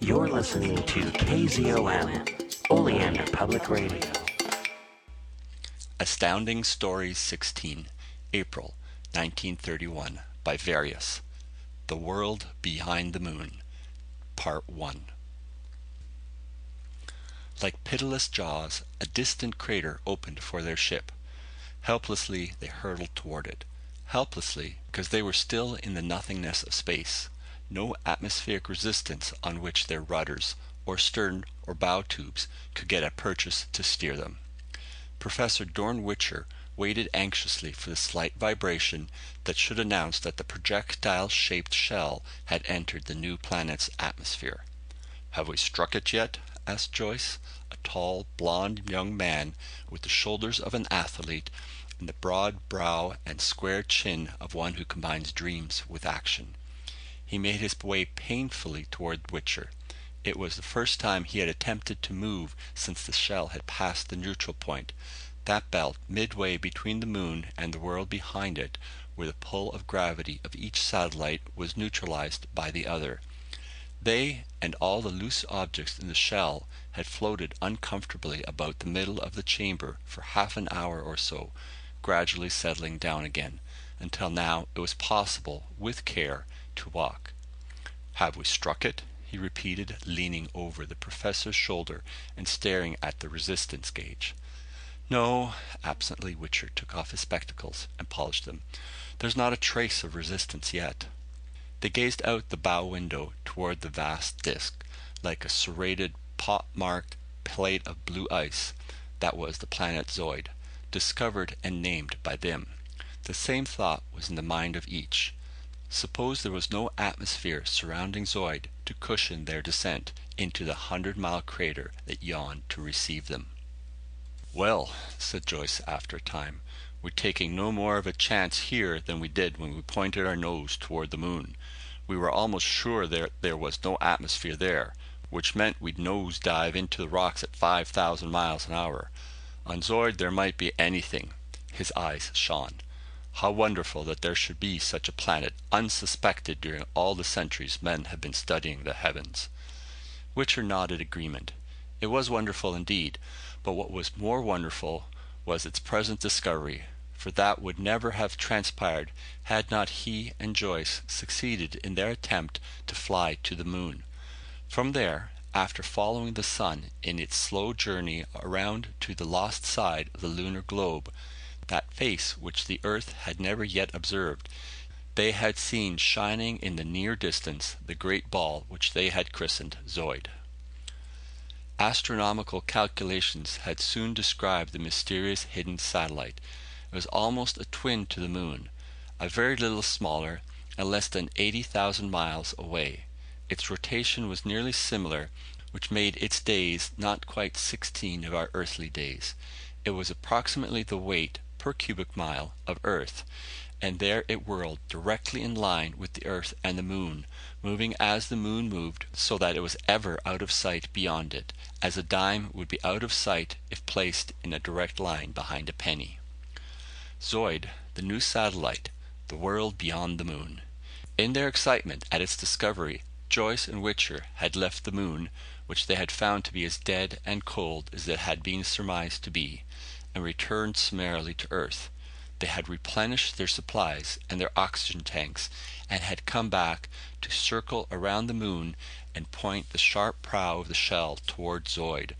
You're listening to KZOM, Oleander Public Radio. Astounding Stories 16, April 1931, by Various. The World Behind the Moon, Part 1. Like pitiless jaws, a distant crater opened for their ship. Helplessly, they hurtled toward it. Helplessly, because they were still in the nothingness of space. No atmospheric resistance on which their rudders, or stern or bow tubes, could get a purchase to steer them. Professor Dorn Wichter waited anxiously for the slight vibration that should announce that the projectile shaped shell had entered the new planet's atmosphere. "Have we struck it yet?" asked Joyce, a tall, blond young man with the shoulders of an athlete and the broad brow and square chin of one who combines dreams with action. He made his way painfully toward Wichter. It was the first time he had attempted to move since the shell had passed the neutral point, that belt midway between the moon and the world behind it, where the pull of gravity of each satellite was neutralized by the other. They, and all the loose objects in the shell, had floated uncomfortably about the middle of the chamber for half an hour or so, gradually settling down again, until now it was possible, with care, to walk. "Have we struck it?" he repeated, leaning over the professor's shoulder and staring at the resistance gauge. "No." Absently Wichter took off his spectacles and polished them. "There's not a trace of resistance yet." They gazed out the bow window toward the vast disk, like a serrated, pot marked plate of blue ice, that was the planet Zeud, discovered and named by them. The same thought was in the mind of each. Suppose there was no atmosphere surrounding Zeud to cushion their descent into the hundred mile crater that yawned to receive them. "Well," said Joyce after a time, "we're taking no more of a chance here than we did when we pointed our nose toward the moon. We were almost sure that there was no atmosphere there, which meant we'd nose dive into the rocks at five thousand miles an hour. On Zeud there might be anything." His eyes shone. "How wonderful that there should be such a planet unsuspected during all the centuries men have been studying the heavens." Wichter nodded agreement. It was wonderful indeed, but what was more wonderful was its present discovery, for that would never have transpired had not he and Joyce succeeded in their attempt to fly to the moon. From there, after following the sun in its slow journey around to the lost side of the lunar globe, that face which the earth had never yet observed, they had seen shining in the near distance the great ball which they had christened Zeud. Astronomical calculations had soon described the mysterious hidden satellite. It was almost a twin to the moon, a very little smaller, and less than eighty thousand miles away. Its rotation was nearly similar, which made its days not quite sixteen of our earthly days. It was approximately the weight, per cubic mile, of Earth, and there it whirled directly in line with the earth and the moon, moving as the moon moved, so that it was ever out of sight beyond it, as a dime would be out of sight if placed in a direct line behind a penny. Zeud, the new satellite, the world beyond the moon. In their excitement at its discovery, Joyce and Wichter had left the moon, which they had found to be as dead and cold as it had been surmised to be, and returned summarily to earth. They had replenished their supplies and their oxygen tanks, and had come back to circle around the moon and point the sharp prow of the shell toward Zeud.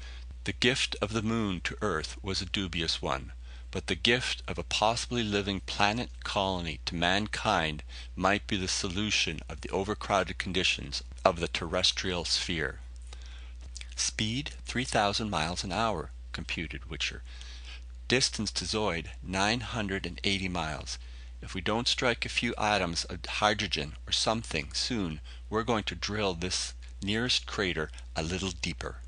The gift of the moon to Earth was a dubious one, but the gift of a possibly living planet colony to mankind might be the solution of the overcrowded conditions of the terrestrial sphere. Speed 3,000 miles an hour, computed Wichter. Distance to Zeud, 980 miles. If we don't strike a few atoms of hydrogen or something soon, we're going to drill this nearest crater a little deeper.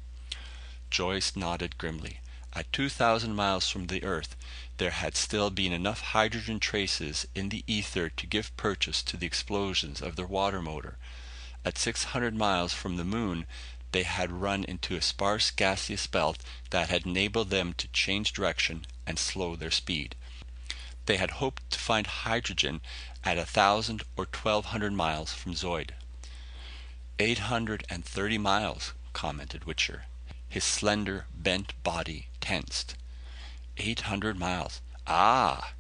Joyce nodded grimly. At 2,000 miles from the earth, there had still been enough hydrogen traces in the ether to give purchase to the explosions of their water motor. At 600 miles from the moon, they had run into a sparse gaseous belt that had enabled them to change direction and slow their speed. They had hoped to find hydrogen at a thousand or twelve hundred miles from Zeud. Eight hundred and thirty miles, commented Wichter. His slender, bent body tensed. Eight hundred miles. Ah!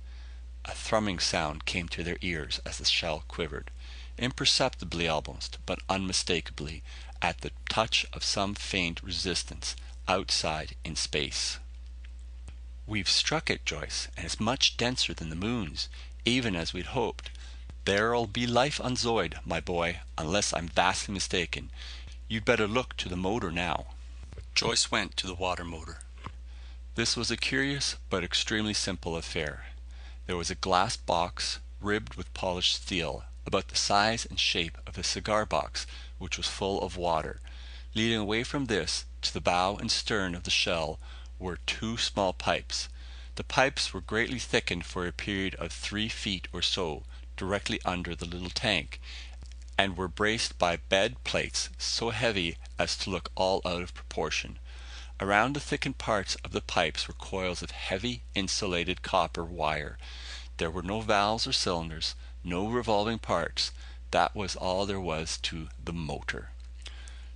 A thrumming sound came to their ears as the shell quivered. Imperceptibly almost, but unmistakably, as the touch of some faint resistance outside in space. "We've struck it, Joyce, and it's much denser than the moon's, even as we'd hoped. There'll be life on Zeud, my boy, unless I'm vastly mistaken. You'd better look to the motor now." Joyce went to the water motor. This was a curious but extremely simple affair. There was a glass box, ribbed with polished steel, about the size and shape of a cigar box, which was full of water. Leading away from this, to the bow and stern of the shell, were two small pipes. The pipes were greatly thickened for a period of three feet or so, directly under the little tank, and were braced by bed plates so heavy as to look all out of proportion. Around the thickened parts of the pipes were coils of heavy insulated copper wire. There were no valves or cylinders, no revolving parts. That was all there was to the motor.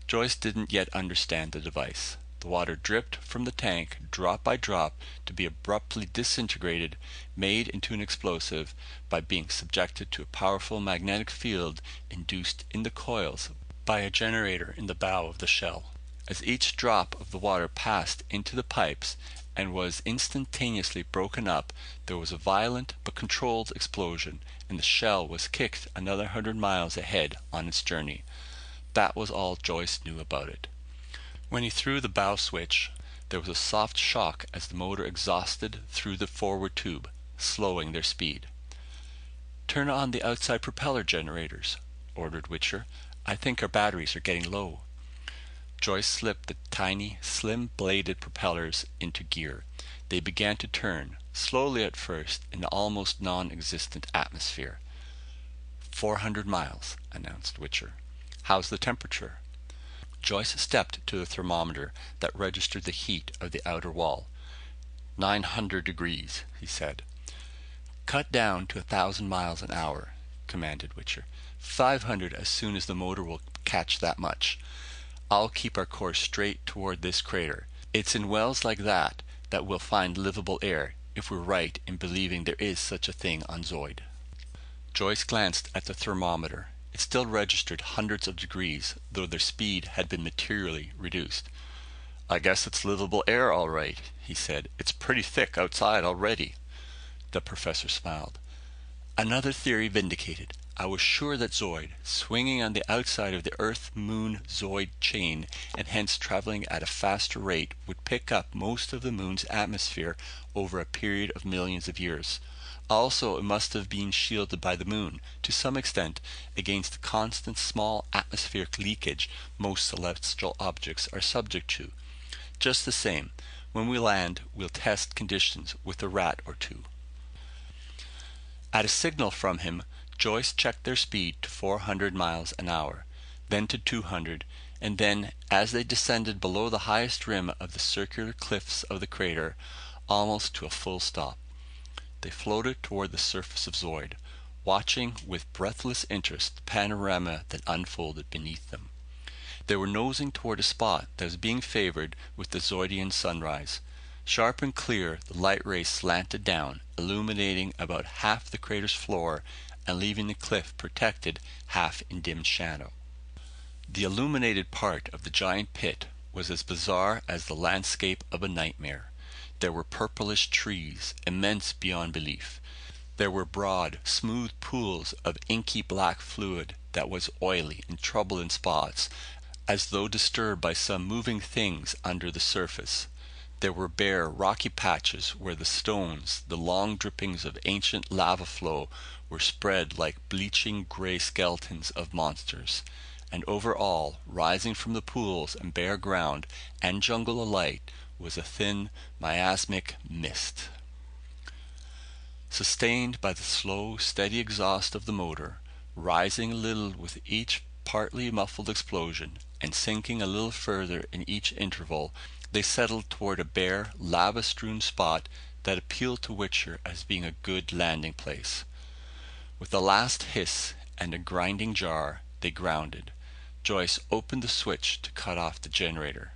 Joyce didn't yet understand the device. The water dripped from the tank, drop by drop, to be abruptly disintegrated, made into an explosive, by being subjected to a powerful magnetic field induced in the coils by a generator in the bow of the shell. As each drop of the water passed into the pipes, and was instantaneously broken up, there was a violent but controlled explosion, and the shell was kicked another hundred miles ahead on its journey. That was all Joyce knew about it. When he threw the bow switch, there was a soft shock as the motor exhausted through the forward tube, slowing their speed. "Turn on the outside propeller generators," ordered Wichter. "I think our batteries are getting low." Joyce slipped the tiny, slim bladed propellers into gear. They began to turn, slowly at first, in the almost non existent atmosphere. "Four hundred miles," announced Wichter. "How's the temperature?" Joyce stepped to the thermometer that registered the heat of the outer wall. "Nine hundred degrees," he said. "Cut down to a thousand miles an hour," commanded Wichter. "Five hundred as soon as the motor will catch that much. I'll keep our course straight toward this crater. It's in wells like that that we'll find livable air, if we're right in believing there is such a thing on Zeud." Joyce glanced at the thermometer. It still registered hundreds of degrees, though their speed had been materially reduced. "I guess it's livable air all right," he said. "It's pretty thick outside already." The professor smiled. "Another theory vindicated. I was sure that Zeud, swinging on the outside of the Earth Moon Zeud chain, and hence traveling at a faster rate, would pick up most of the moon's atmosphere over a period of millions of years. Also, it must have been shielded by the moon, to some extent, against the constant small atmospheric leakage most celestial objects are subject to. Just the same, when we land, we'll test conditions with a rat or two. At a signal from him, Joyce checked their speed to 400 miles an hour, then to 200, and then, as they descended below the highest rim of the circular cliffs of the crater, almost to a full stop. They floated toward the surface of Zeud, watching with breathless interest the panorama that unfolded beneath them. They were nosing toward a spot that was being favored with the Zeudian sunrise. Sharp and clear, the light rays slanted down, illuminating about half the crater's floor and leaving the cliff protected half in dim shadow. The illuminated part of the giant pit was as bizarre as the landscape of a nightmare. There were purplish trees, immense beyond belief. There were broad, smooth pools of inky black fluid that was oily and troubled in spots, as though disturbed by some moving things under the surface. There were bare, rocky patches where the stones, the long drippings of ancient lava flow, were spread like bleaching gray skeletons of monsters. And over all, rising from the pools and bare ground and jungle alike, was a thin, miasmic mist. Sustained by the slow, steady exhaust of the motor, rising a little with each partly muffled explosion, and sinking a little further in each interval, they settled toward a bare, lava strewn spot that appealed to Wichter as being a good landing place. With a last hiss and a grinding jar, they grounded. Joyce opened the switch to cut off the generator.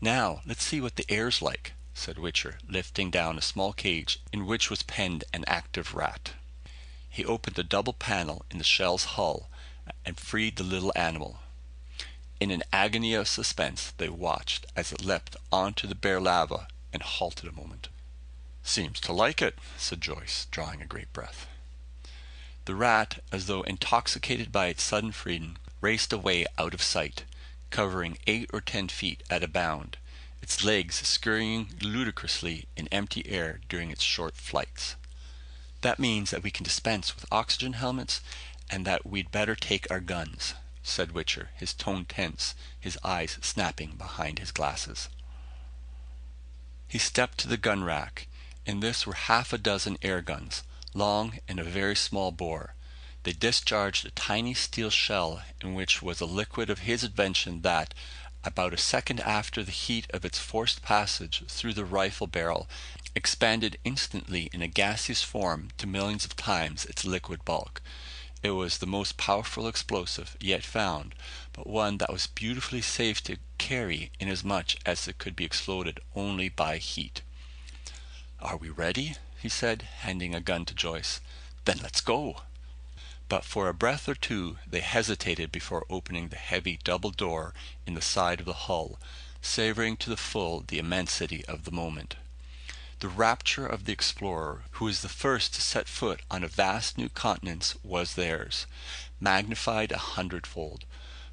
"Now, let's see what the air's like," said Wichter, lifting down a small cage in which was penned an active rat. He opened a double panel in the shell's hull and freed the little animal. In an agony of suspense they watched as it leaped onto the bare lava and halted a moment. "Seems to like it," said Joyce, drawing a great breath. The rat, as though intoxicated by its sudden freedom, raced away out of sight, covering eight or ten feet at a bound, its legs scurrying ludicrously in empty air during its short flights. "That means that we can dispense with oxygen helmets, and that we'd better take our guns," said Wichter, his tone tense, his eyes snapping behind his glasses. He stepped to the gun rack. In this were half a dozen air guns, long and a very small bore. They discharged a tiny steel shell in which was a liquid of his invention that, about a second after the heat of its forced passage through the rifle barrel, expanded instantly in a gaseous form to millions of times its liquid bulk. It was the most powerful explosive yet found, but one that was beautifully safe to carry inasmuch as it could be exploded only by heat. "Are we ready?" He said, handing a gun to Joyce. "Then let's go!" But for a breath or two they hesitated before opening the heavy double door in the side of the hull, savoring to the full the immensity of the moment. The rapture of the explorer, who was the first to set foot on a vast new continent, was theirs, magnified a hundredfold;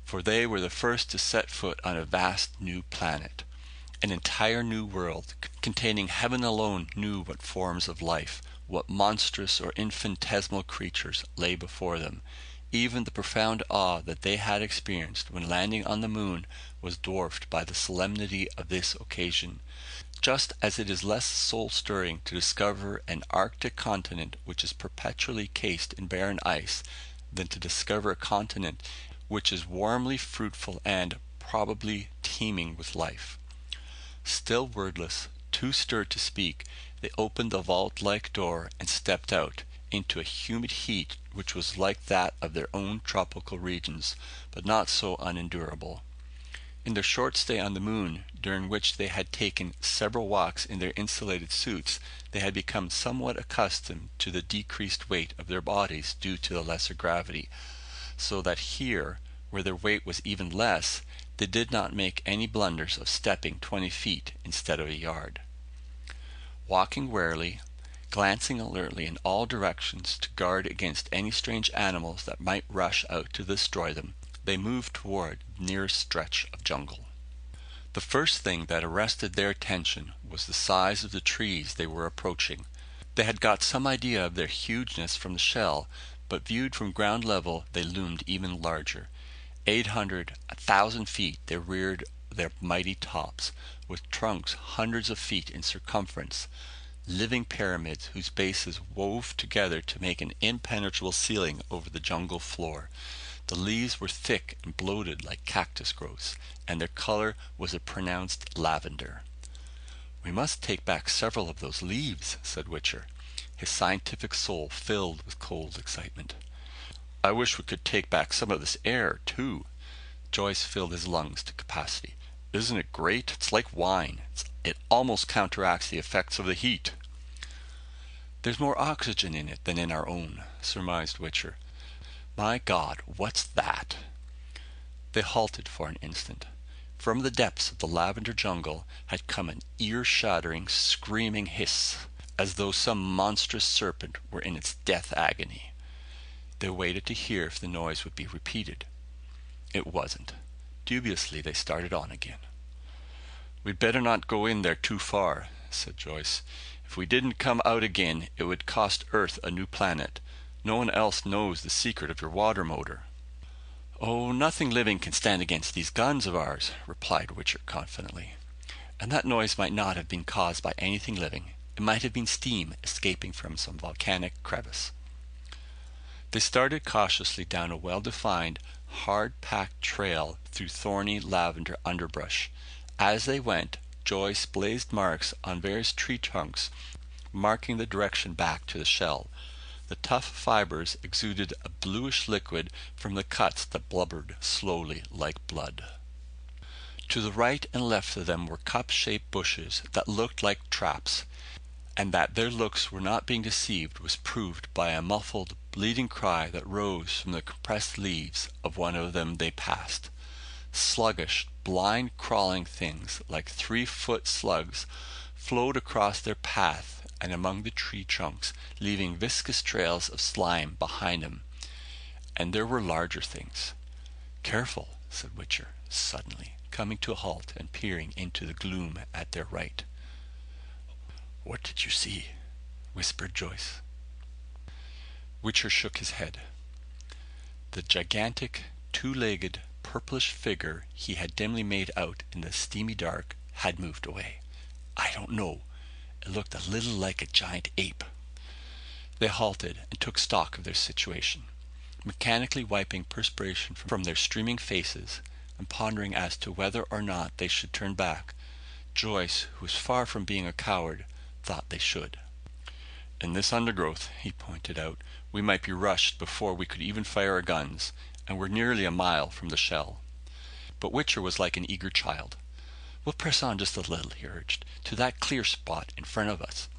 for they were the first to set foot on a vast new planet. An entire new world, containing heaven alone knew what forms of life, what monstrous or infinitesimal creatures lay before them. Even the profound awe that they had experienced when landing on the moon was dwarfed by the solemnity of this occasion just as it is less soul stirring to discover an arctic continent which is perpetually cased in barren ice, than to discover a continent which is warmly fruitful and, probably, teeming with life. Still wordless, too stirred to speak, they opened the vault like door and stepped out, into a humid heat which was like that of their own tropical regions, but not so unendurable. In their short stay on the moon, during which they had taken several walks in their insulated suits, they had become somewhat accustomed to the decreased weight of their bodies due to the lesser gravity, so that here, where their weight was even less, they did not make any blunders of stepping twenty feet instead of a yard. Walking warily, glancing alertly in all directions to guard against any strange animals that might rush out to destroy them, they moved toward the nearest stretch of jungle. The first thing that arrested their attention was the size of the trees they were approaching. They had got some idea of their hugeness from the shell, but viewed from ground level they loomed even larger. Eight hundred, a thousand feet they reared their mighty tops, with trunks hundreds of feet in circumference, living pyramids whose bases wove together to make an impenetrable ceiling over the jungle floor. The leaves were thick and bloated like cactus growths, and their color was a pronounced lavender. "We must take back several of those leaves," said Wichter, his scientific soul filled with cold excitement. "I wish we could take back some of this air, too." Joyce filled his lungs to capacity. "Isn't it great? It's like wine. It almost counteracts the effects of the heat." "There's more oxygen in it than in our own," surmised Wichter. My God, what's that?" They halted for an instant. From the depths of the lavender jungle had come an ear shattering, screaming hiss, as though some monstrous serpent were in its death agony. They waited to hear if the noise would be repeated. It wasn't. Dubiously they started on again. "We'd better not go in there too far," said Joyce. "If we didn't come out again, it would cost Earth a new planet. No one else knows the secret of your water motor." "Oh, nothing living can stand against these guns of ours," replied Wichter confidently. "And that noise might not have been caused by anything living. It might have been steam escaping from some volcanic crevice." They started cautiously down a well defined, hard packed trail through thorny lavender underbrush. As they went, Joyce blazed marks on various tree trunks, marking the direction back to the shell. The tough fibers exuded a bluish liquid from the cuts that blubbered slowly like blood. To the right and left of them were cup shaped bushes that looked like traps, and that their looks were not being deceived was proved by a muffled, bleating cry that rose from the compressed leaves of one of them they passed. Sluggish, blind crawling things, like three foot slugs, flowed across their path and among the tree trunks, leaving viscous trails of slime behind them. And there were larger things. "Careful!" said Wichter suddenly coming to a halt and peering into the gloom at their right. "What did you see?" whispered Joyce. Wichter shook his head. The gigantic, two legged, purplish figure he had dimly made out in the steamy dark had moved away. "I don't know. It looked a little like a giant ape." They halted and took stock of their situation, mechanically wiping perspiration from their streaming faces and pondering as to whether or not they should turn back. Joyce, who was far from being a coward, thought they should. "In this undergrowth," he pointed out, "we might be rushed before we could even fire our guns, and we're nearly a mile from the shell." But Wichter was like an eager child. "We'll press on just a little," he urged, "to that clear spot in front of us."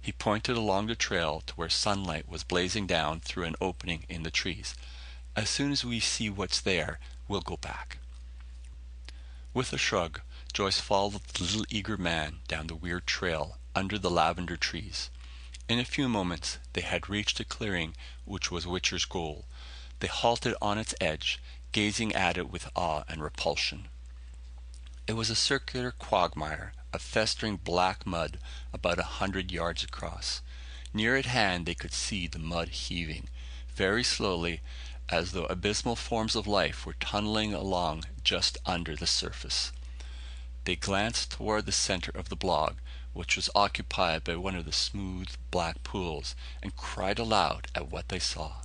He pointed along the trail to where sunlight was blazing down through an opening in the trees. "As soon as we see what's there, we'll go back." With a shrug, Joyce followed the little eager man down the weird trail under the lavender trees. In a few moments they had reached a clearing which was Wichter's goal. They halted on its edge, gazing at it with awe and repulsion. It was a circular quagmire of festering black mud about a hundred yards across. Near at hand they could see the mud heaving, very slowly as though abysmal forms of life were tunneling along just under the surface. They glanced toward the center of the bog, which was occupied by one of the smooth, black pools, and cried aloud at what they saw.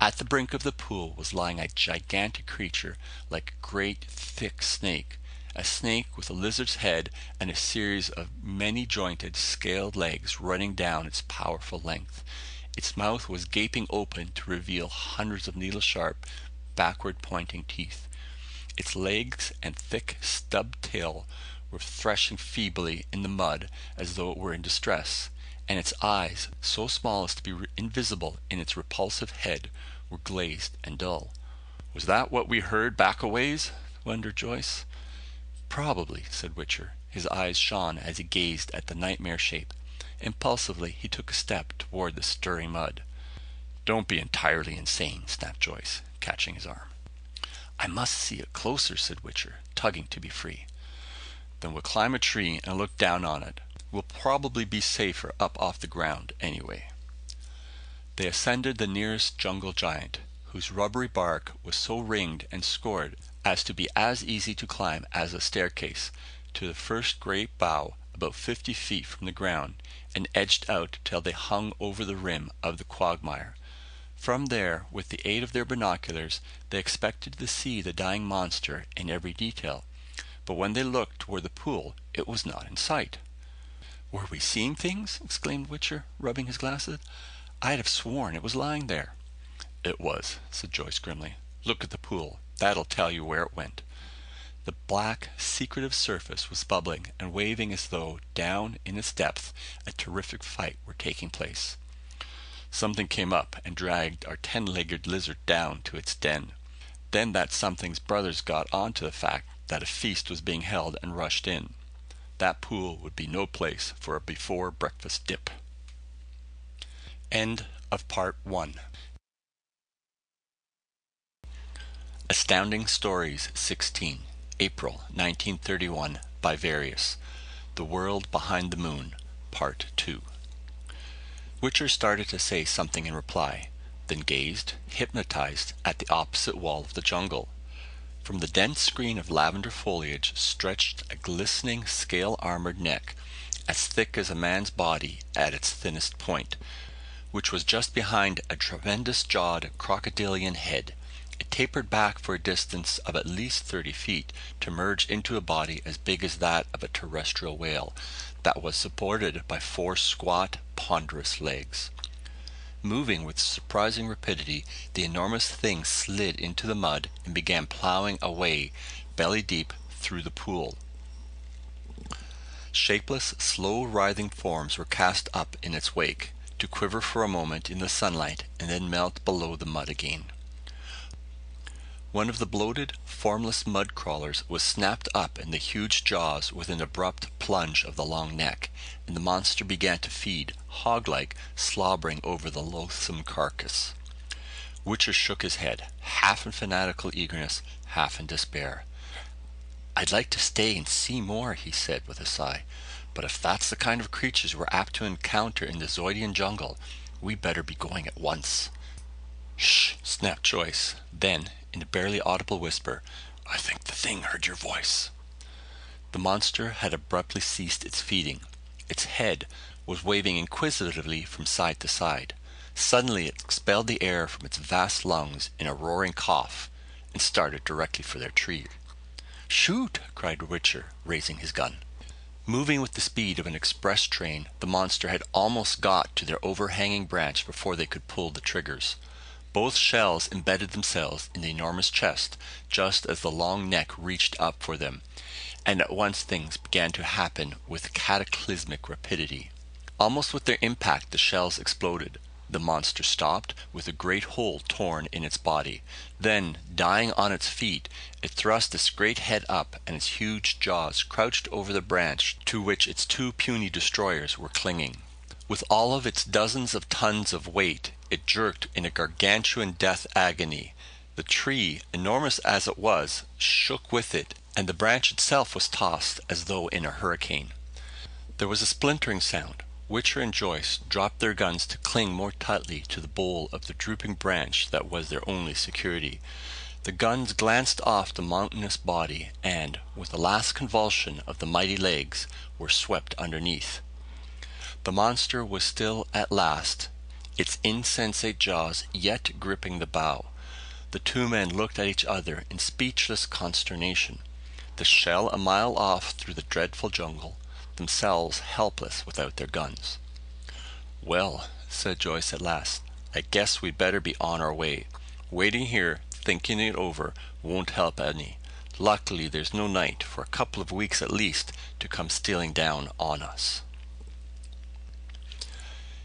At the brink of the pool was lying a gigantic creature like a great, thick snake, a snake with a lizard's head and a series of many jointed, scaled legs running down its powerful length. Its mouth was gaping open to reveal hundreds of needle sharp, backward pointing teeth. Its legs and thick, stubbed tail were threshing feebly in the mud as though it were in distress, and its eyes, so small as to be invisible in its repulsive head, were glazed and dull. "Was that what we heard back a ways?" wondered Joyce. "Probably," said Wichter. His eyes shone as he gazed at the nightmare shape. Impulsively he took a step toward the stirring mud. "Don't be entirely insane," snapped Joyce, catching his arm. "I must see it closer," said Wichter, tugging to be free. "Then we'll climb a tree and look down on it. We'll probably be safer up off the ground, anyway." They ascended the nearest jungle giant, whose rubbery bark was so ringed and scored as to be as easy to climb as a staircase, to the first great bough about fifty feet from the ground, and edged out till they hung over the rim of the quagmire. From there, with the aid of their binoculars, they expected to see the dying monster in every detail. But when they looked toward the pool, it was not in sight. "Were we seeing things?" exclaimed Wichter, rubbing his glasses. "I'd have sworn it was lying there." "It was," said Joyce grimly. "Look at the pool. That'll tell you where it went." The black, secretive surface was bubbling and waving as though, down in its depths, a terrific fight were taking place. Something came up and dragged our ten legged lizard down to its den. Then that something's brothers got on to the fact that a feast was being held and rushed in. That pool would be no place for a before breakfast dip. End of part one. Astounding Stories 16 April 1931 by Various. The World Behind the Moon, Part 2. Wichter started to say something in reply, then gazed, hypnotized, at the opposite wall of the jungle. From the dense screen of lavender foliage stretched a glistening, scale armored neck, as thick as a man's body at its thinnest point, which was just behind a tremendous jawed crocodilian head it tapered back for a distance of at least thirty feet, to merge into a body as big as that of a terrestrial whale, that was supported by four squat, ponderous legs. Moving with surprising rapidity, the enormous thing slid into the mud and began plowing a way, belly deep, through the pool. Shapeless, slow writhing forms were cast up in its wake, to quiver for a moment in the sunlight and then melt below the mud again. One of the bloated, formless mud crawlers was snapped up in the huge jaws with an abrupt plunge of the long neck, and the monster began to feed, hog like, slobbering over the loathsome carcass. Wichter shook his head, half in fanatical eagerness, half in despair. "I'd like to stay and see more," he said with a sigh, "but if that's the kind of creatures we're apt to encounter in the Zeudian jungle, we'd better be going at once." "Sh!" snapped Joyce. Then, in a barely audible whisper, "I think the thing heard your voice." The monster had abruptly ceased its feeding. Its head was waving inquisitively from side to side. Suddenly it expelled the air from its vast lungs in a roaring cough, and started directly for their tree. "Shoot!" cried Wichter, raising his gun. Moving with the speed of an express train, the monster had almost got to their overhanging branch before they could pull the triggers. Both shells embedded themselves in the enormous chest, just as the long neck reached up for them, and at once things began to happen with cataclysmic rapidity. Almost with their impact the shells exploded. The monster stopped, with a great hole torn in its body. Then, dying on its feet, it thrust its great head up, and its huge jaws crouched over the branch to which its two puny destroyers were clinging. With all of its dozens of tons of weight it jerked in a gargantuan death agony. The tree, enormous as it was, shook with it, and the branch itself was tossed as though in a hurricane. There was a splintering sound. Wichter and Joyce dropped their guns to cling more tightly to the bole of the drooping branch that was their only security. The guns glanced off the mountainous body, and, with a last convulsion of the mighty legs, were swept underneath. The monster was still at last its insensate jaws yet gripping the bough. The two men looked at each other in speechless consternation. The shell a mile off through the dreadful jungle, themselves helpless without their guns. "Well," said Joyce at last, "I guess we'd better be on our way. Waiting here, thinking it over, won't help any. Luckily there's no night, for a couple of weeks at least, to come stealing down on us."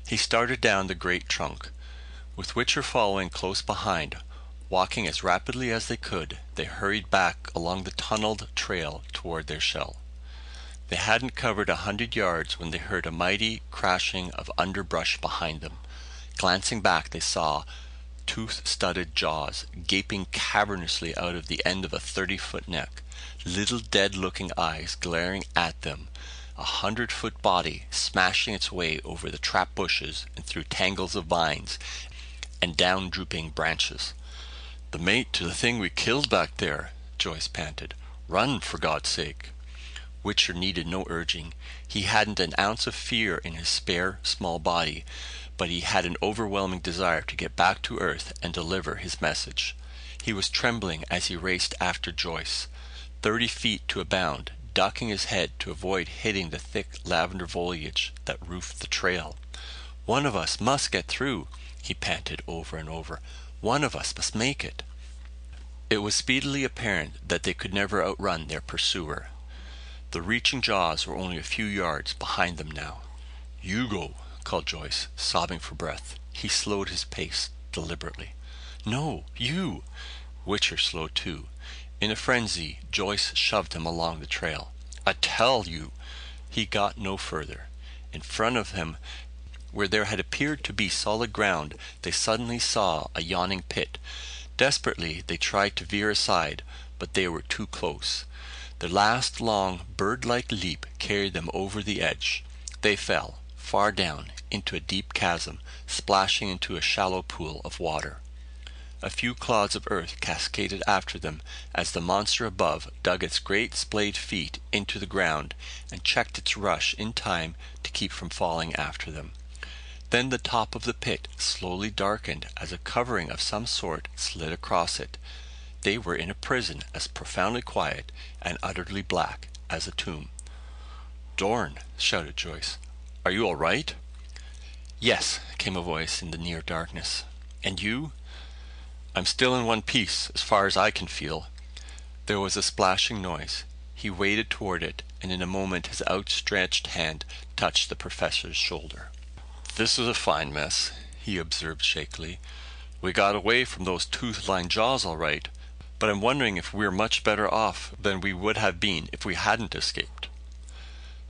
He started down the great trunk, with Wichter following close behind. Walking as rapidly as they could, they hurried back along the tunneled trail toward their shell. They hadn't covered a hundred yards when they heard a mighty crashing of underbrush behind them. Glancing back, they saw tooth studded jaws gaping cavernously out of the end of a thirty foot neck, little dead looking eyes glaring at them a hundred foot body smashing its way over the trap bushes and through tangles of vines and down drooping branches. "The mate to the thing we killed back there," Joyce panted. "Run, for God's sake!" Wichter needed no urging. He hadn't an ounce of fear in his spare, small body, but he had an overwhelming desire to get back to Earth and deliver his message. He was trembling as he raced after Joyce. Thirty feet to a bound, ducking his head to avoid hitting the thick lavender foliage that roofed the trail. "One of us must get through," he panted over and over. "One of us must make it." It was speedily apparent that they could never outrun their pursuer. The reaching jaws were only a few yards behind them now. "You go," called Joyce, sobbing for breath. He slowed his pace deliberately. "No, you!" Wichter slowed too. In a frenzy, Joyce shoved him along the trail. "I tell you " He got no further. In front of him, where there had appeared to be solid ground, they suddenly saw a yawning pit. Desperately they tried to veer aside, but they were too close. Their last long, bird like leap carried them over the edge. They fell, far down, into a deep chasm, splashing into a shallow pool of water. A few clods of earth cascaded after them as the monster above dug its great splayed feet into the ground and checked its rush in time to keep from falling after them. Then the top of the pit slowly darkened as a covering of some sort slid across it. They were in a prison as profoundly quiet and utterly black as a tomb. "Dorn!" shouted Joyce. "Are you all right?" Yes, came a voice in the near darkness. And you? I'm still in one piece, as far as I can feel. There was a splashing noise. He waded toward it, and in a moment his outstretched hand touched the professor's shoulder. "This is a fine mess," he observed shakily. "We got away from those tooth lined jaws all right, but I'm wondering if we're much better off than we would have been if we hadn't escaped."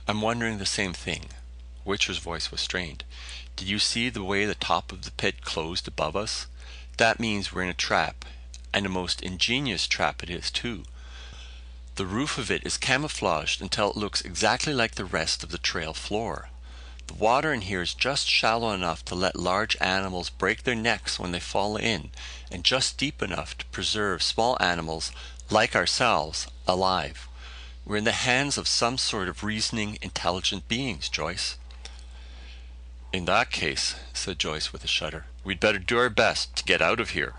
"I'm wondering the same thing." Wichter's voice was strained. "Did you see the way the top of the pit closed above us? That means we're in a trap, and a most ingenious trap it is, too. The roof of it is camouflaged until it looks exactly like the rest of the trail floor. The water in here is just shallow enough to let large animals break their necks when they fall in, and just deep enough to preserve small animals, like ourselves, alive. We're in the hands of some sort of reasoning, intelligent beings, Joyce." "In that case," said Joyce with a shudder, "we'd better do our best to get out of here."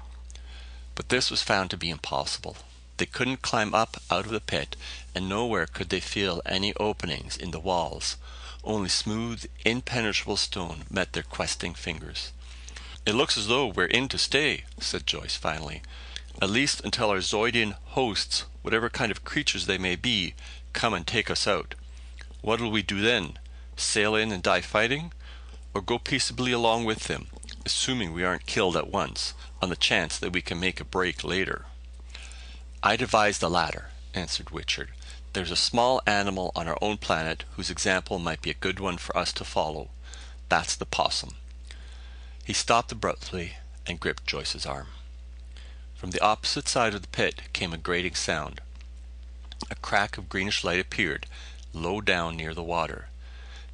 But this was found to be impossible. They couldn't climb up out of the pit, and nowhere could they feel any openings in the walls. Only smooth, impenetrable stone met their questing fingers. "It looks as though we're in to stay," said Joyce finally. "At least until our Zeudian hosts, whatever kind of creatures they may be, come and take us out. What'll we do then? Sail in and die fighting? Or go peaceably along with them, assuming we aren't killed at once, on the chance that we can make a break later?" "I'd advise the latter," answered Wichter. "There's a small animal on our own planet whose example might be a good one for us to follow. That's the possum." He stopped abruptly and gripped Joyce's arm. From the opposite side of the pit came a grating sound. A crack of greenish light appeared, low down near the water.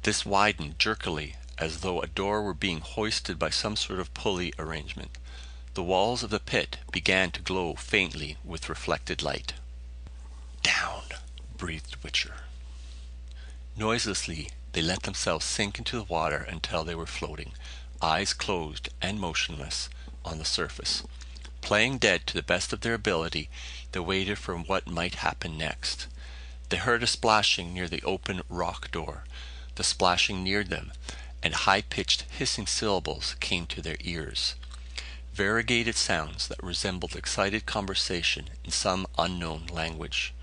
This widened jerkily, as though a door were being hoisted by some sort of pulley arrangement. The walls of the pit began to glow faintly with reflected light. "Down!" Breathed Wichter. Noiselessly they let themselves sink into the water until they were floating, eyes closed and motionless, on the surface. Playing dead to the best of their ability, they waited for what might happen next. They heard a splashing near the open rock door. The splashing neared them, and high pitched hissing syllables came to their ears variegated sounds that resembled excited conversation in some unknown language.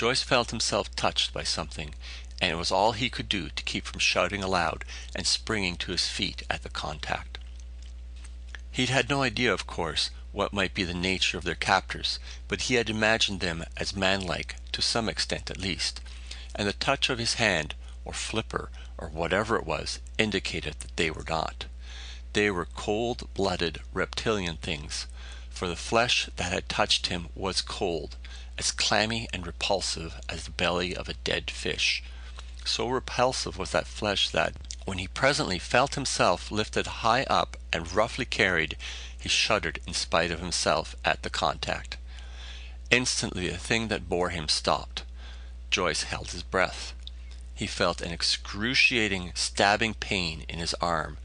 Joyce felt himself touched by something, and it was all he could do to keep from shouting aloud and springing to his feet at the contact. He'd had no idea, of course, what might be the nature of their captors, but he had imagined them as manlike, to some extent at least, and the touch of his hand, or flipper, or whatever it was, indicated that they were not. They were cold blooded reptilian things, for the flesh that had touched him was cold, as clammy and repulsive as the belly of a dead fish. So repulsive was that flesh that, when he presently felt himself lifted high up and roughly carried, he shuddered in spite of himself at the contact. Instantly the thing that bore him stopped. Joyce held his breath. He felt an excruciating, stabbing pain in his arm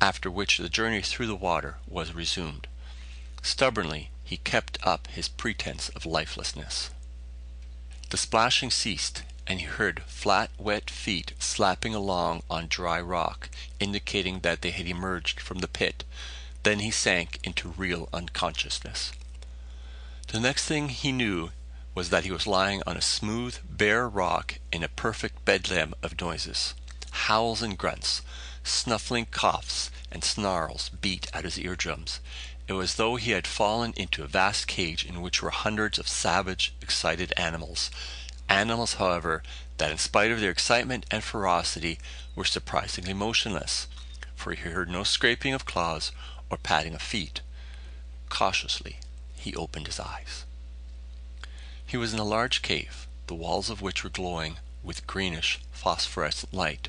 after which the journey through the water was resumed. Stubbornly he kept up his pretense of lifelessness. The splashing ceased, and he heard flat, wet feet slapping along on dry rock, indicating that they had emerged from the pit. Then he sank into real unconsciousness. The next thing he knew was that he was lying on a smooth, bare rock in a perfect bedlam of noises. Howls and grunts, Snuffling coughs and snarls beat at his eardrums. It was as though he had fallen into a vast cage in which were hundreds of savage, excited animals. Animals, however, that in spite of their excitement and ferocity were surprisingly motionless, for he heard no scraping of claws or padding of feet. Cautiously he opened his eyes. He was in a large cave, the walls of which were glowing with greenish phosphorescent light.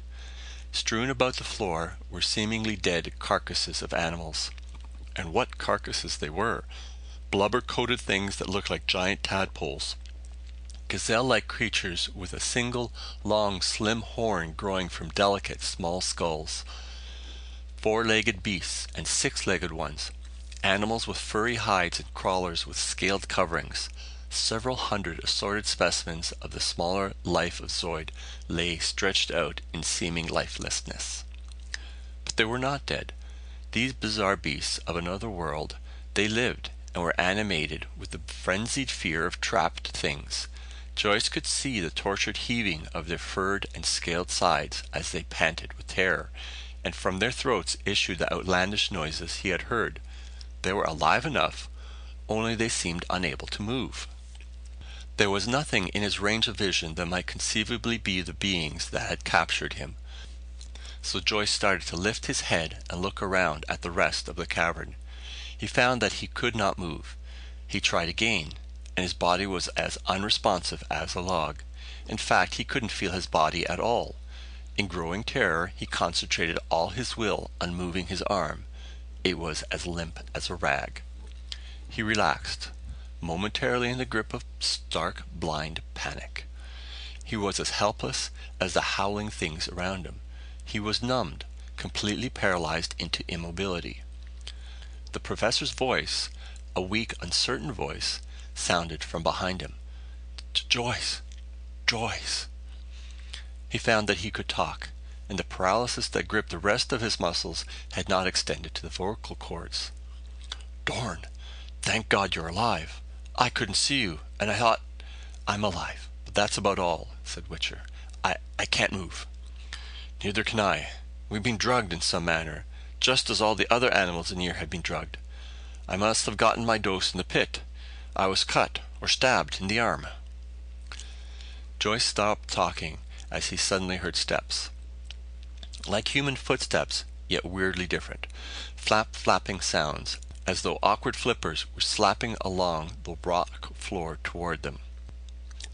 Strewn about the floor were seemingly dead carcasses of animals. And what carcasses they were! Blubber coated things that looked like giant tadpoles. Gazelle like creatures with a single, long, slim horn growing from delicate, small skulls. Four legged beasts and six legged ones. Animals with furry hides and crawlers with scaled coverings. Several hundred assorted specimens of the smaller life of Zeud lay stretched out in seeming lifelessness. But they were not dead. These bizarre beasts of another world, they lived, and were animated with the frenzied fear of trapped things. Joyce could see the tortured heaving of their furred and scaled sides as they panted with terror, and from their throats issued the outlandish noises he had heard. They were alive enough, only they seemed unable to move. There was nothing in his range of vision that might conceivably be the beings that had captured him. So Joyce started to lift his head and look around at the rest of the cavern. He found that he could not move. He tried again, and his body was as unresponsive as a log. In fact, he couldn't feel his body at all. In growing terror, he concentrated all his will on moving his arm. It was as limp as a rag. He relaxed, momentarily in the grip of stark, blind panic. He was as helpless as the howling things around him. He was numbed, completely paralyzed into immobility. The professor's voice, a weak, uncertain voice, sounded from behind him. Joyce! Joyce! He found that he could talk, and the paralysis that gripped the rest of his muscles had not extended to the vocal cords. Dorn! Thank God you're alive! I couldn't see you, and I thought... I'm alive, but that's about all, said Wichter. I, I can't move. Neither can I. We've been drugged in some manner, just as all the other animals in here had been drugged. I must have gotten my dose in the pit. I was cut, or stabbed, in the arm. Joyce stopped talking as he suddenly heard steps. Like human footsteps, yet weirdly different. Flap flapping sounds, as though awkward flippers were slapping along the rock floor toward them.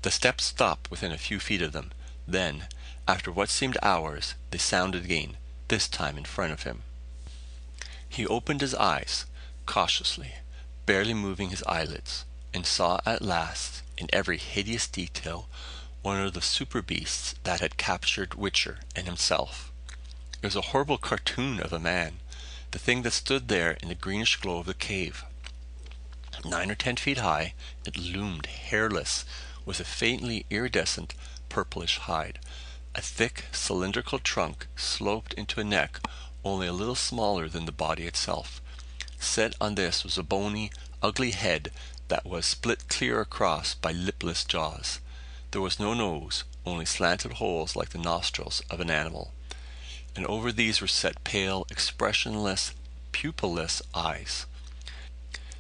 The steps stopped within a few feet of them. Then, after what seemed hours, they sounded again, this time in front of him. He opened his eyes, cautiously, barely moving his eyelids, and saw at last, in every hideous detail, one of the super beasts that had captured Wichter and himself. It was a horrible cartoon of a man, the thing that stood there in the greenish glow of the cave. Nine or ten feet high, it loomed hairless, with a faintly iridescent purplish hide. A thick cylindrical trunk sloped into a neck only a little smaller than the body itself. Set on this was a bony, ugly head that was split clear across by lipless jaws. There was no nose, only slanted holes like the nostrils of an animal and over these were set pale, expressionless, pupilless eyes.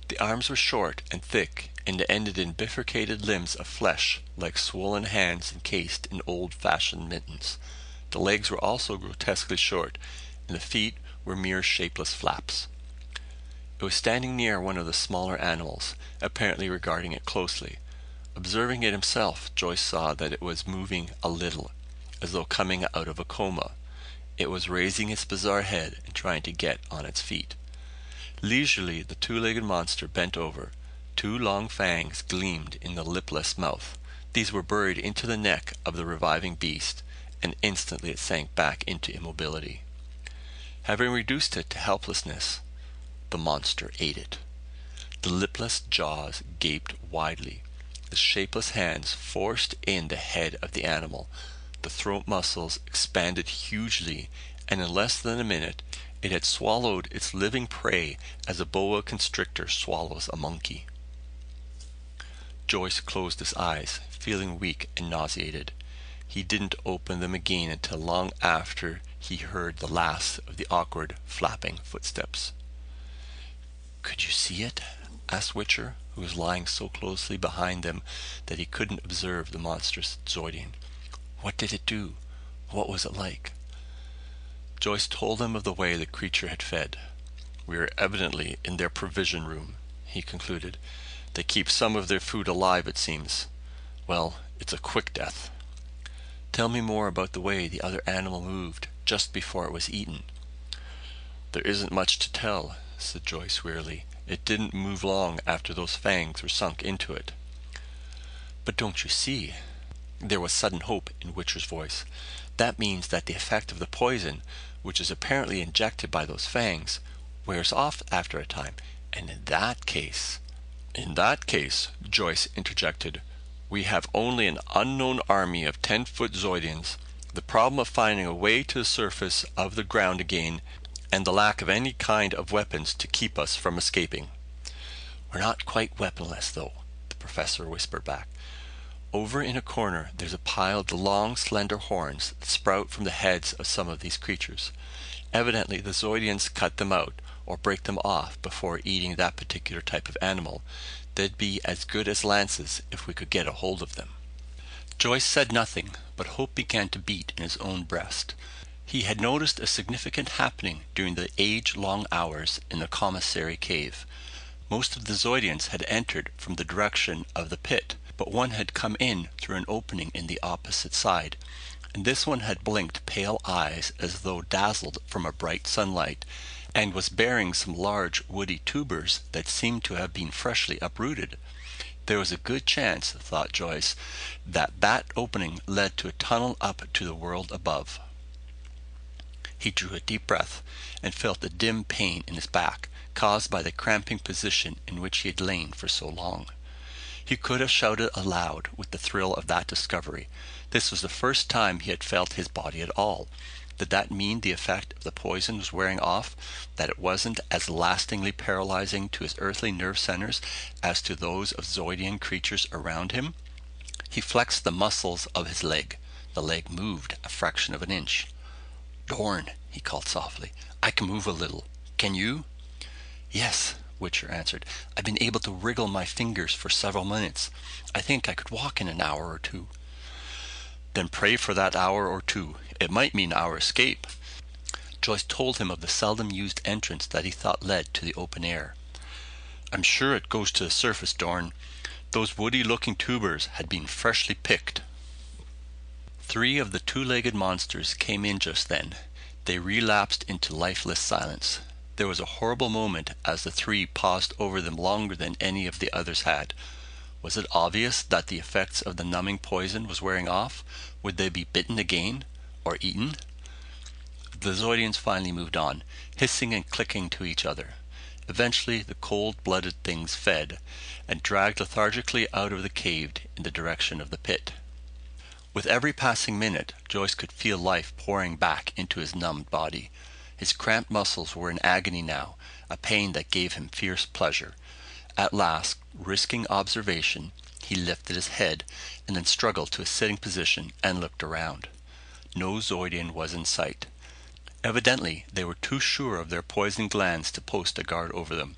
The arms were short and thick, and ended in bifurcated limbs of flesh, like swollen hands encased in old fashioned mittens. The legs were also grotesquely short, and the feet were mere shapeless flaps. It was standing near one of the smaller animals, apparently regarding it closely. Observing it himself, Joyce saw that it was moving a little, as though coming out of a coma. It was raising its bizarre head and trying to get on its feet. Leisurely the two legged monster bent over. Two long fangs gleamed in the lipless mouth. These were buried into the neck of the reviving beast, and instantly it sank back into immobility. Having reduced it to helplessness, the monster ate it. The lipless jaws gaped widely. The shapeless hands forced in the head of the animal, the throat muscles expanded hugely, and in less than a minute it had swallowed its living prey as a boa constrictor swallows a monkey. Joyce closed his eyes, feeling weak and nauseated. He didn't open them again until long after he heard the last of the awkward, flapping footsteps. Could you see it? asked Wichter, who was lying so closely behind them that he couldn't observe the monstrous Zeudian. What did it do? What was it like? Joyce told them of the way the creature had fed. We are evidently in their provision room, he concluded. They keep some of their food alive, it seems. Well, it's a quick death. Tell me more about the way the other animal moved just before it was eaten. There isn't much to tell, said Joyce wearily. It didn't move long after those fangs were sunk into it. But don't you see? There was sudden hope in Wichter's voice. That means that the effect of the poison, which is apparently injected by those fangs, wears off after a time. And in that case... In that case, Joyce interjected, we have only an unknown army of 10 foot Zeudians. The problem of finding a way to the surface of the ground again and the lack of any kind of weapons to keep us from escaping. "We're not quite weaponless, though," the professor whispered back. "Over in a corner there's a pile of the long, slender horns that sprout from the heads of some of these creatures. Evidently the Zeudians cut them out, or break them off, before eating that particular type of animal. They'd be as good as lances if we could get a hold of them." Joyce said nothing, but hope began to beat in his own breast. He had noticed a significant happening during the age long hours in the commissary cave. Most of the Zeudians had entered from the direction of the pit, but one had come in through an opening in the opposite side, and this one had blinked pale eyes as though dazzled from a bright sunlight, and was bearing some large woody tubers that seemed to have been freshly uprooted. There was a good chance, thought Joyce, that that opening led to a tunnel up to the world above. He drew a deep breath, and felt a dim pain in his back caused by the cramping position in which he had lain for so long. He could have shouted aloud with the thrill of that discovery. This was the first time he had felt his body at all. Did that mean the effect of the poison was wearing off? That it wasn't as lastingly paralyzing to his earthly nerve centers as to those of Zeudian creatures around him? He flexed the muscles of his leg. The leg moved a fraction of an inch. "Dorn," he called softly, "I can move a little. Can you?" "Yes," Wichter answered. "I've been able to wriggle my fingers for several minutes. I think I could walk in an hour or two." "Then pray for that hour or two. It might mean our escape." Joyce told him of the seldom used entrance that he thought led to the open air. "I'm sure it goes to the surface, Dorn. Those woody looking tubers had been freshly picked." Three of the two legged monsters came in just then. They relapsed into lifeless silence. There was a horrible moment as the three paused over them longer than any of the others had. Was it obvious that the effects of the numbing poison was wearing off? Would they be bitten again? Or eaten? The Zeudians finally moved on, hissing and clicking to each other. Eventually the cold-blooded things fed, and dragged lethargically out of the cave in the direction of the pit. With every passing minute, Joyce could feel life pouring back into his numbed body. His cramped muscles were in agony now, a pain that gave him fierce pleasure. At last, risking observation, he lifted his head, and then struggled to a sitting position and looked around. No Zeudian was in sight. Evidently they were too sure of their poisoned glands to post a guard over them.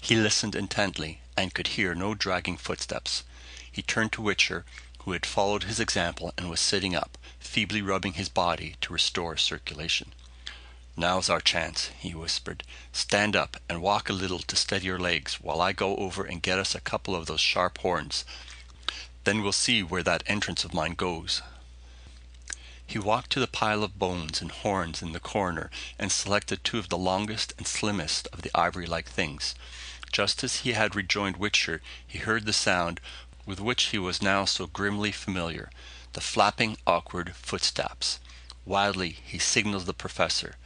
He listened intently, and could hear no dragging footsteps. He turned to Wichter, who had followed his example and was sitting up, feebly rubbing his body to restore circulation. "Now's our chance," he whispered. "Stand up and walk a little to steady your legs while I go over and get us a couple of those sharp horns. Then we'll see where that entrance of mine goes." He walked to the pile of bones and horns in the corner and selected two of the longest and slimmest of the ivory-like things. Just as he had rejoined Wichter he heard the sound with which he was now so grimly familiar the flapping, awkward footsteps. Wildly he signaled the professor.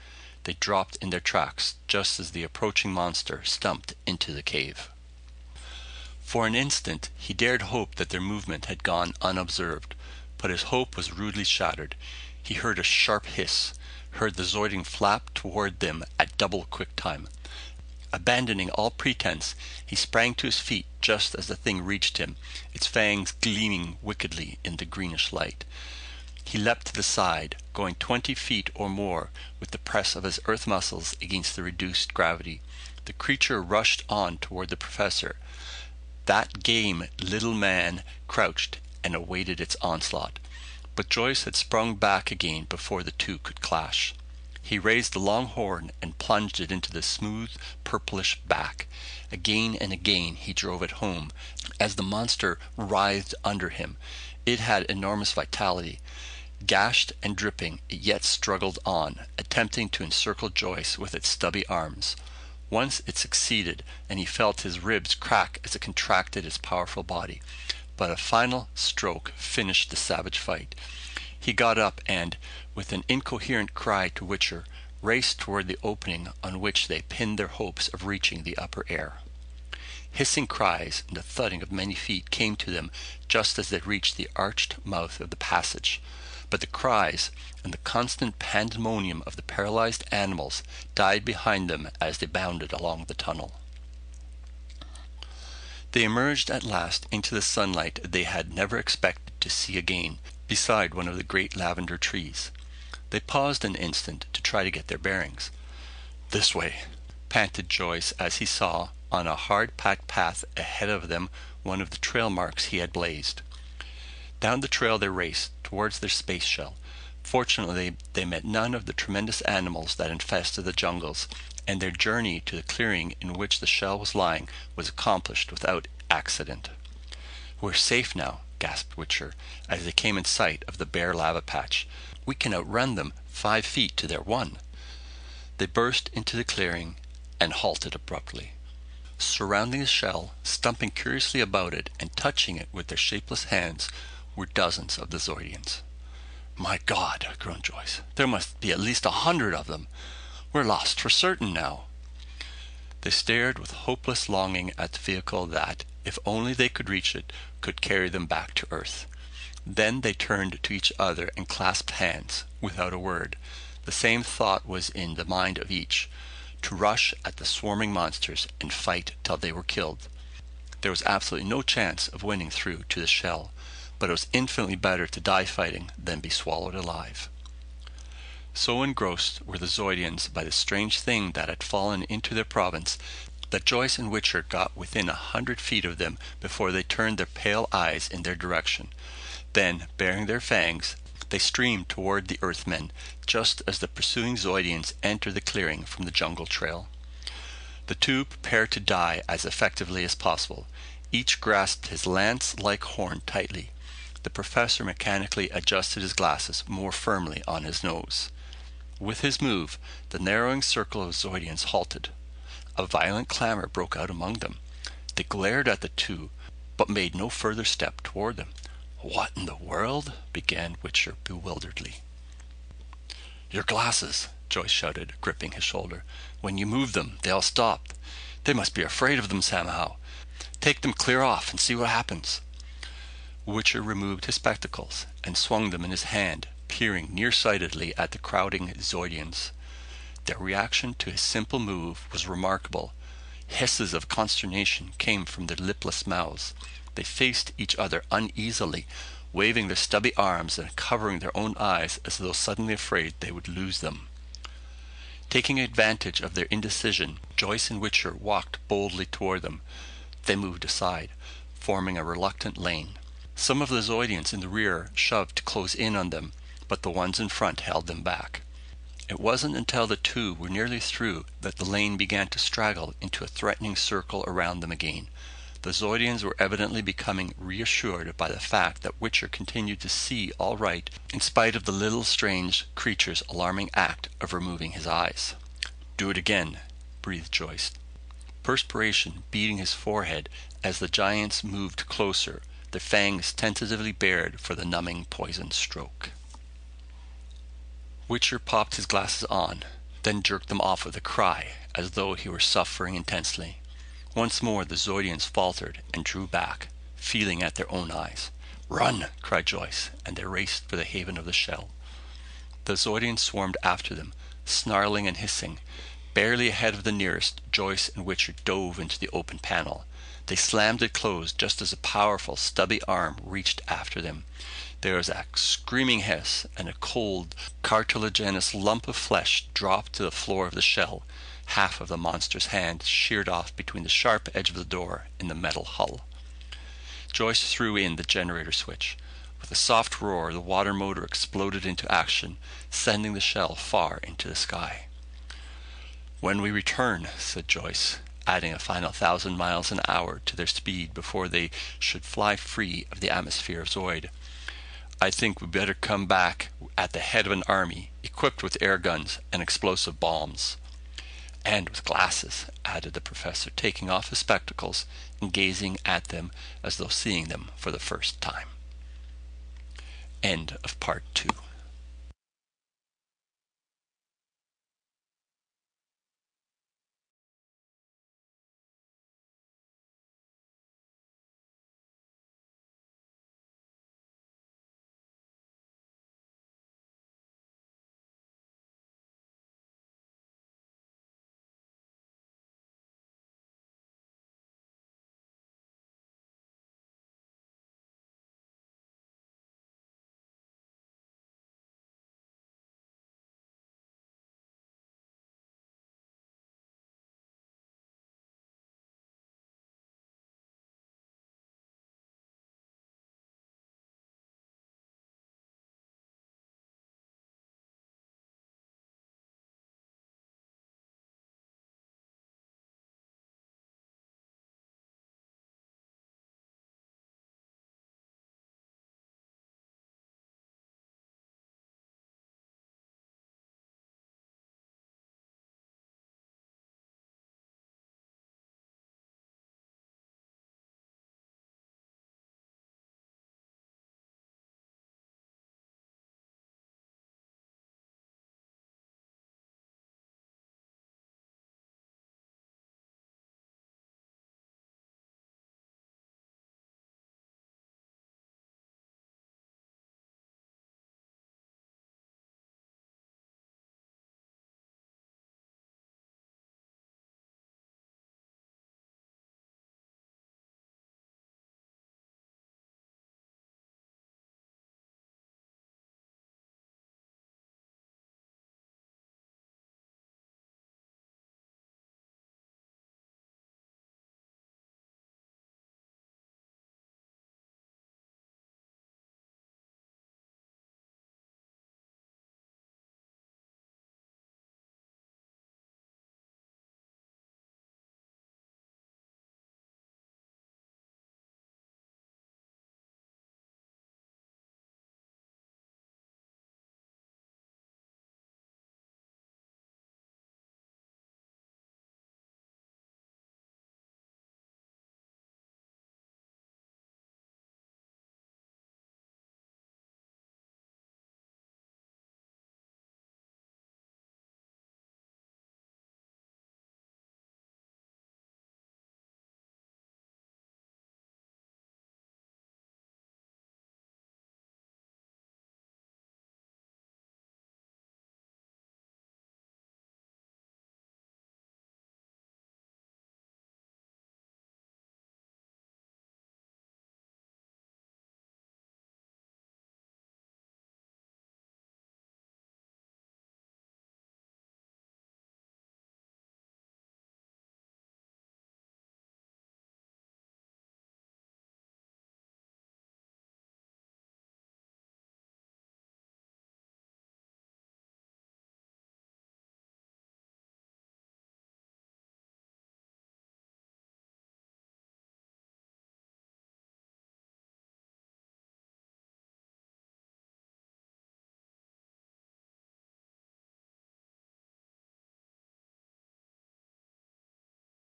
They dropped in their tracks just as the approaching monster stumped into the cave. For an instant he dared hope that their movement had gone unobserved, but his hope was rudely shattered. He heard a sharp hiss, heard the Zeudian flap toward them at double quick time. Abandoning all pretense, he sprang to his feet just as the thing reached him, its fangs gleaming wickedly in the greenish light. He leapt to the side, going twenty feet or more with the press of his earth muscles against the reduced gravity. The creature rushed on toward the professor. That game little man crouched and awaited its onslaught. But Joyce had sprung back again before the two could clash. He raised the long horn and plunged it into the smooth, purplish back. Again and again he drove it home, as the monster writhed under him. It had enormous vitality. Gashed and dripping, it yet struggled on, attempting to encircle Joyce with its stubby arms. Once it succeeded, and he felt his ribs crack as it contracted his powerful body. But a final stroke finished the savage fight. He got up and, with an incoherent cry to Wichter, raced toward the opening on which they pinned their hopes of reaching the upper air. Hissing cries and the thudding of many feet came to them just as they reached the arched mouth of the passage. But the cries and the constant pandemonium of the paralyzed animals died behind them as they bounded along the tunnel. They emerged at last into the sunlight they had never expected to see again, beside one of the great lavender trees. They paused an instant to try to get their bearings. "This way," panted Joyce as he saw, on a hard packed path ahead of them, one of the trail marks he had blazed. Down the trail they raced, towards their space shell. Fortunately, they met none of the tremendous animals that infested the jungles, and their journey to the clearing in which the shell was lying was accomplished without accident. "We're safe now," gasped Wichter, as they came in sight of the bare lava patch. "We can outrun them five feet to their one." They burst into the clearing and halted abruptly. Surrounding the shell, stumping curiously about it and touching it with their shapeless hands, were dozens of the Zeudians. "My God!" groaned Joyce. "There must be at least a hundred of them. We're lost for certain now." They stared with hopeless longing at the vehicle that, if only they could reach it, could carry them back to earth. Then they turned to each other and clasped hands, without a word. The same thought was in the mind of each to rush at the swarming monsters and fight till they were killed. There was absolutely no chance of winning through to the shell, but it was infinitely better to die fighting than be swallowed alive. So engrossed were the Zeudians by the strange thing that had fallen into their province, that Joyce and Wichter got within a hundred feet of them before they turned their pale eyes in their direction. Then, baring their fangs, they streamed toward the Earthmen, just as the pursuing Zeudians entered the clearing from the jungle trail. The two prepared to die as effectively as possible. Each grasped his lance-like horn tightly. The professor mechanically adjusted his glasses more firmly on his nose. With his move, the narrowing circle of Zeudians halted. A violent clamor broke out among them. They glared at the two, but made no further step toward them. "What in the world?" began Wichter bewilderedly. "Your glasses!" Joyce shouted, gripping his shoulder. "When you move them, they all stop. They must be afraid of them somehow. Take them clear off and see what happens." Wichter removed his spectacles and swung them in his hand, peering nearsightedly at the crowding Zeudians. Their reaction to his simple move was remarkable. Hisses of consternation came from their lipless mouths. They faced each other uneasily, waving their stubby arms and covering their own eyes as though suddenly afraid they would lose them. Taking advantage of their indecision, Joyce and Wichter walked boldly toward them. They moved aside, forming a reluctant lane. Some of the Zeudians in the rear shoved to close in on them, but the ones in front held them back. It wasn't until the two were nearly through that the lane began to straggle into a threatening circle around them again. The Zeudians were evidently becoming reassured by the fact that Wichter continued to see all right in spite of the little strange creature's alarming act of removing his eyes. "Do it again," breathed Joyce, perspiration beading his forehead as the giants moved closer, their fangs tentatively bared for the numbing poison stroke. Wichter popped his glasses on, then jerked them off with a cry, as though he were suffering intensely. Once more the Zeudians faltered and drew back, feeling at their own eyes. "Run!" cried Joyce, and they raced for the haven of the shell. The Zeudians swarmed after them, snarling and hissing. Barely ahead of the nearest, Joyce and Wichter dove into the open panel. They slammed it closed just as a powerful, stubby arm reached after them. There was a screaming hiss, and a cold, cartilaginous lump of flesh dropped to the floor of the shell half of the monster's hand sheared off between the sharp edge of the door and the metal hull. Joyce threw in the generator switch. With a soft roar, the water motor exploded into action, sending the shell far into the sky. When we return, said Joyce, adding a final thousand miles an hour to their speed before they should fly free of the atmosphere of Zeud, I think we'd better come back at the head of an army, equipped with air guns and explosive bombs. "And with glasses," added the professor, taking off his spectacles and gazing at them as though seeing them for the first time.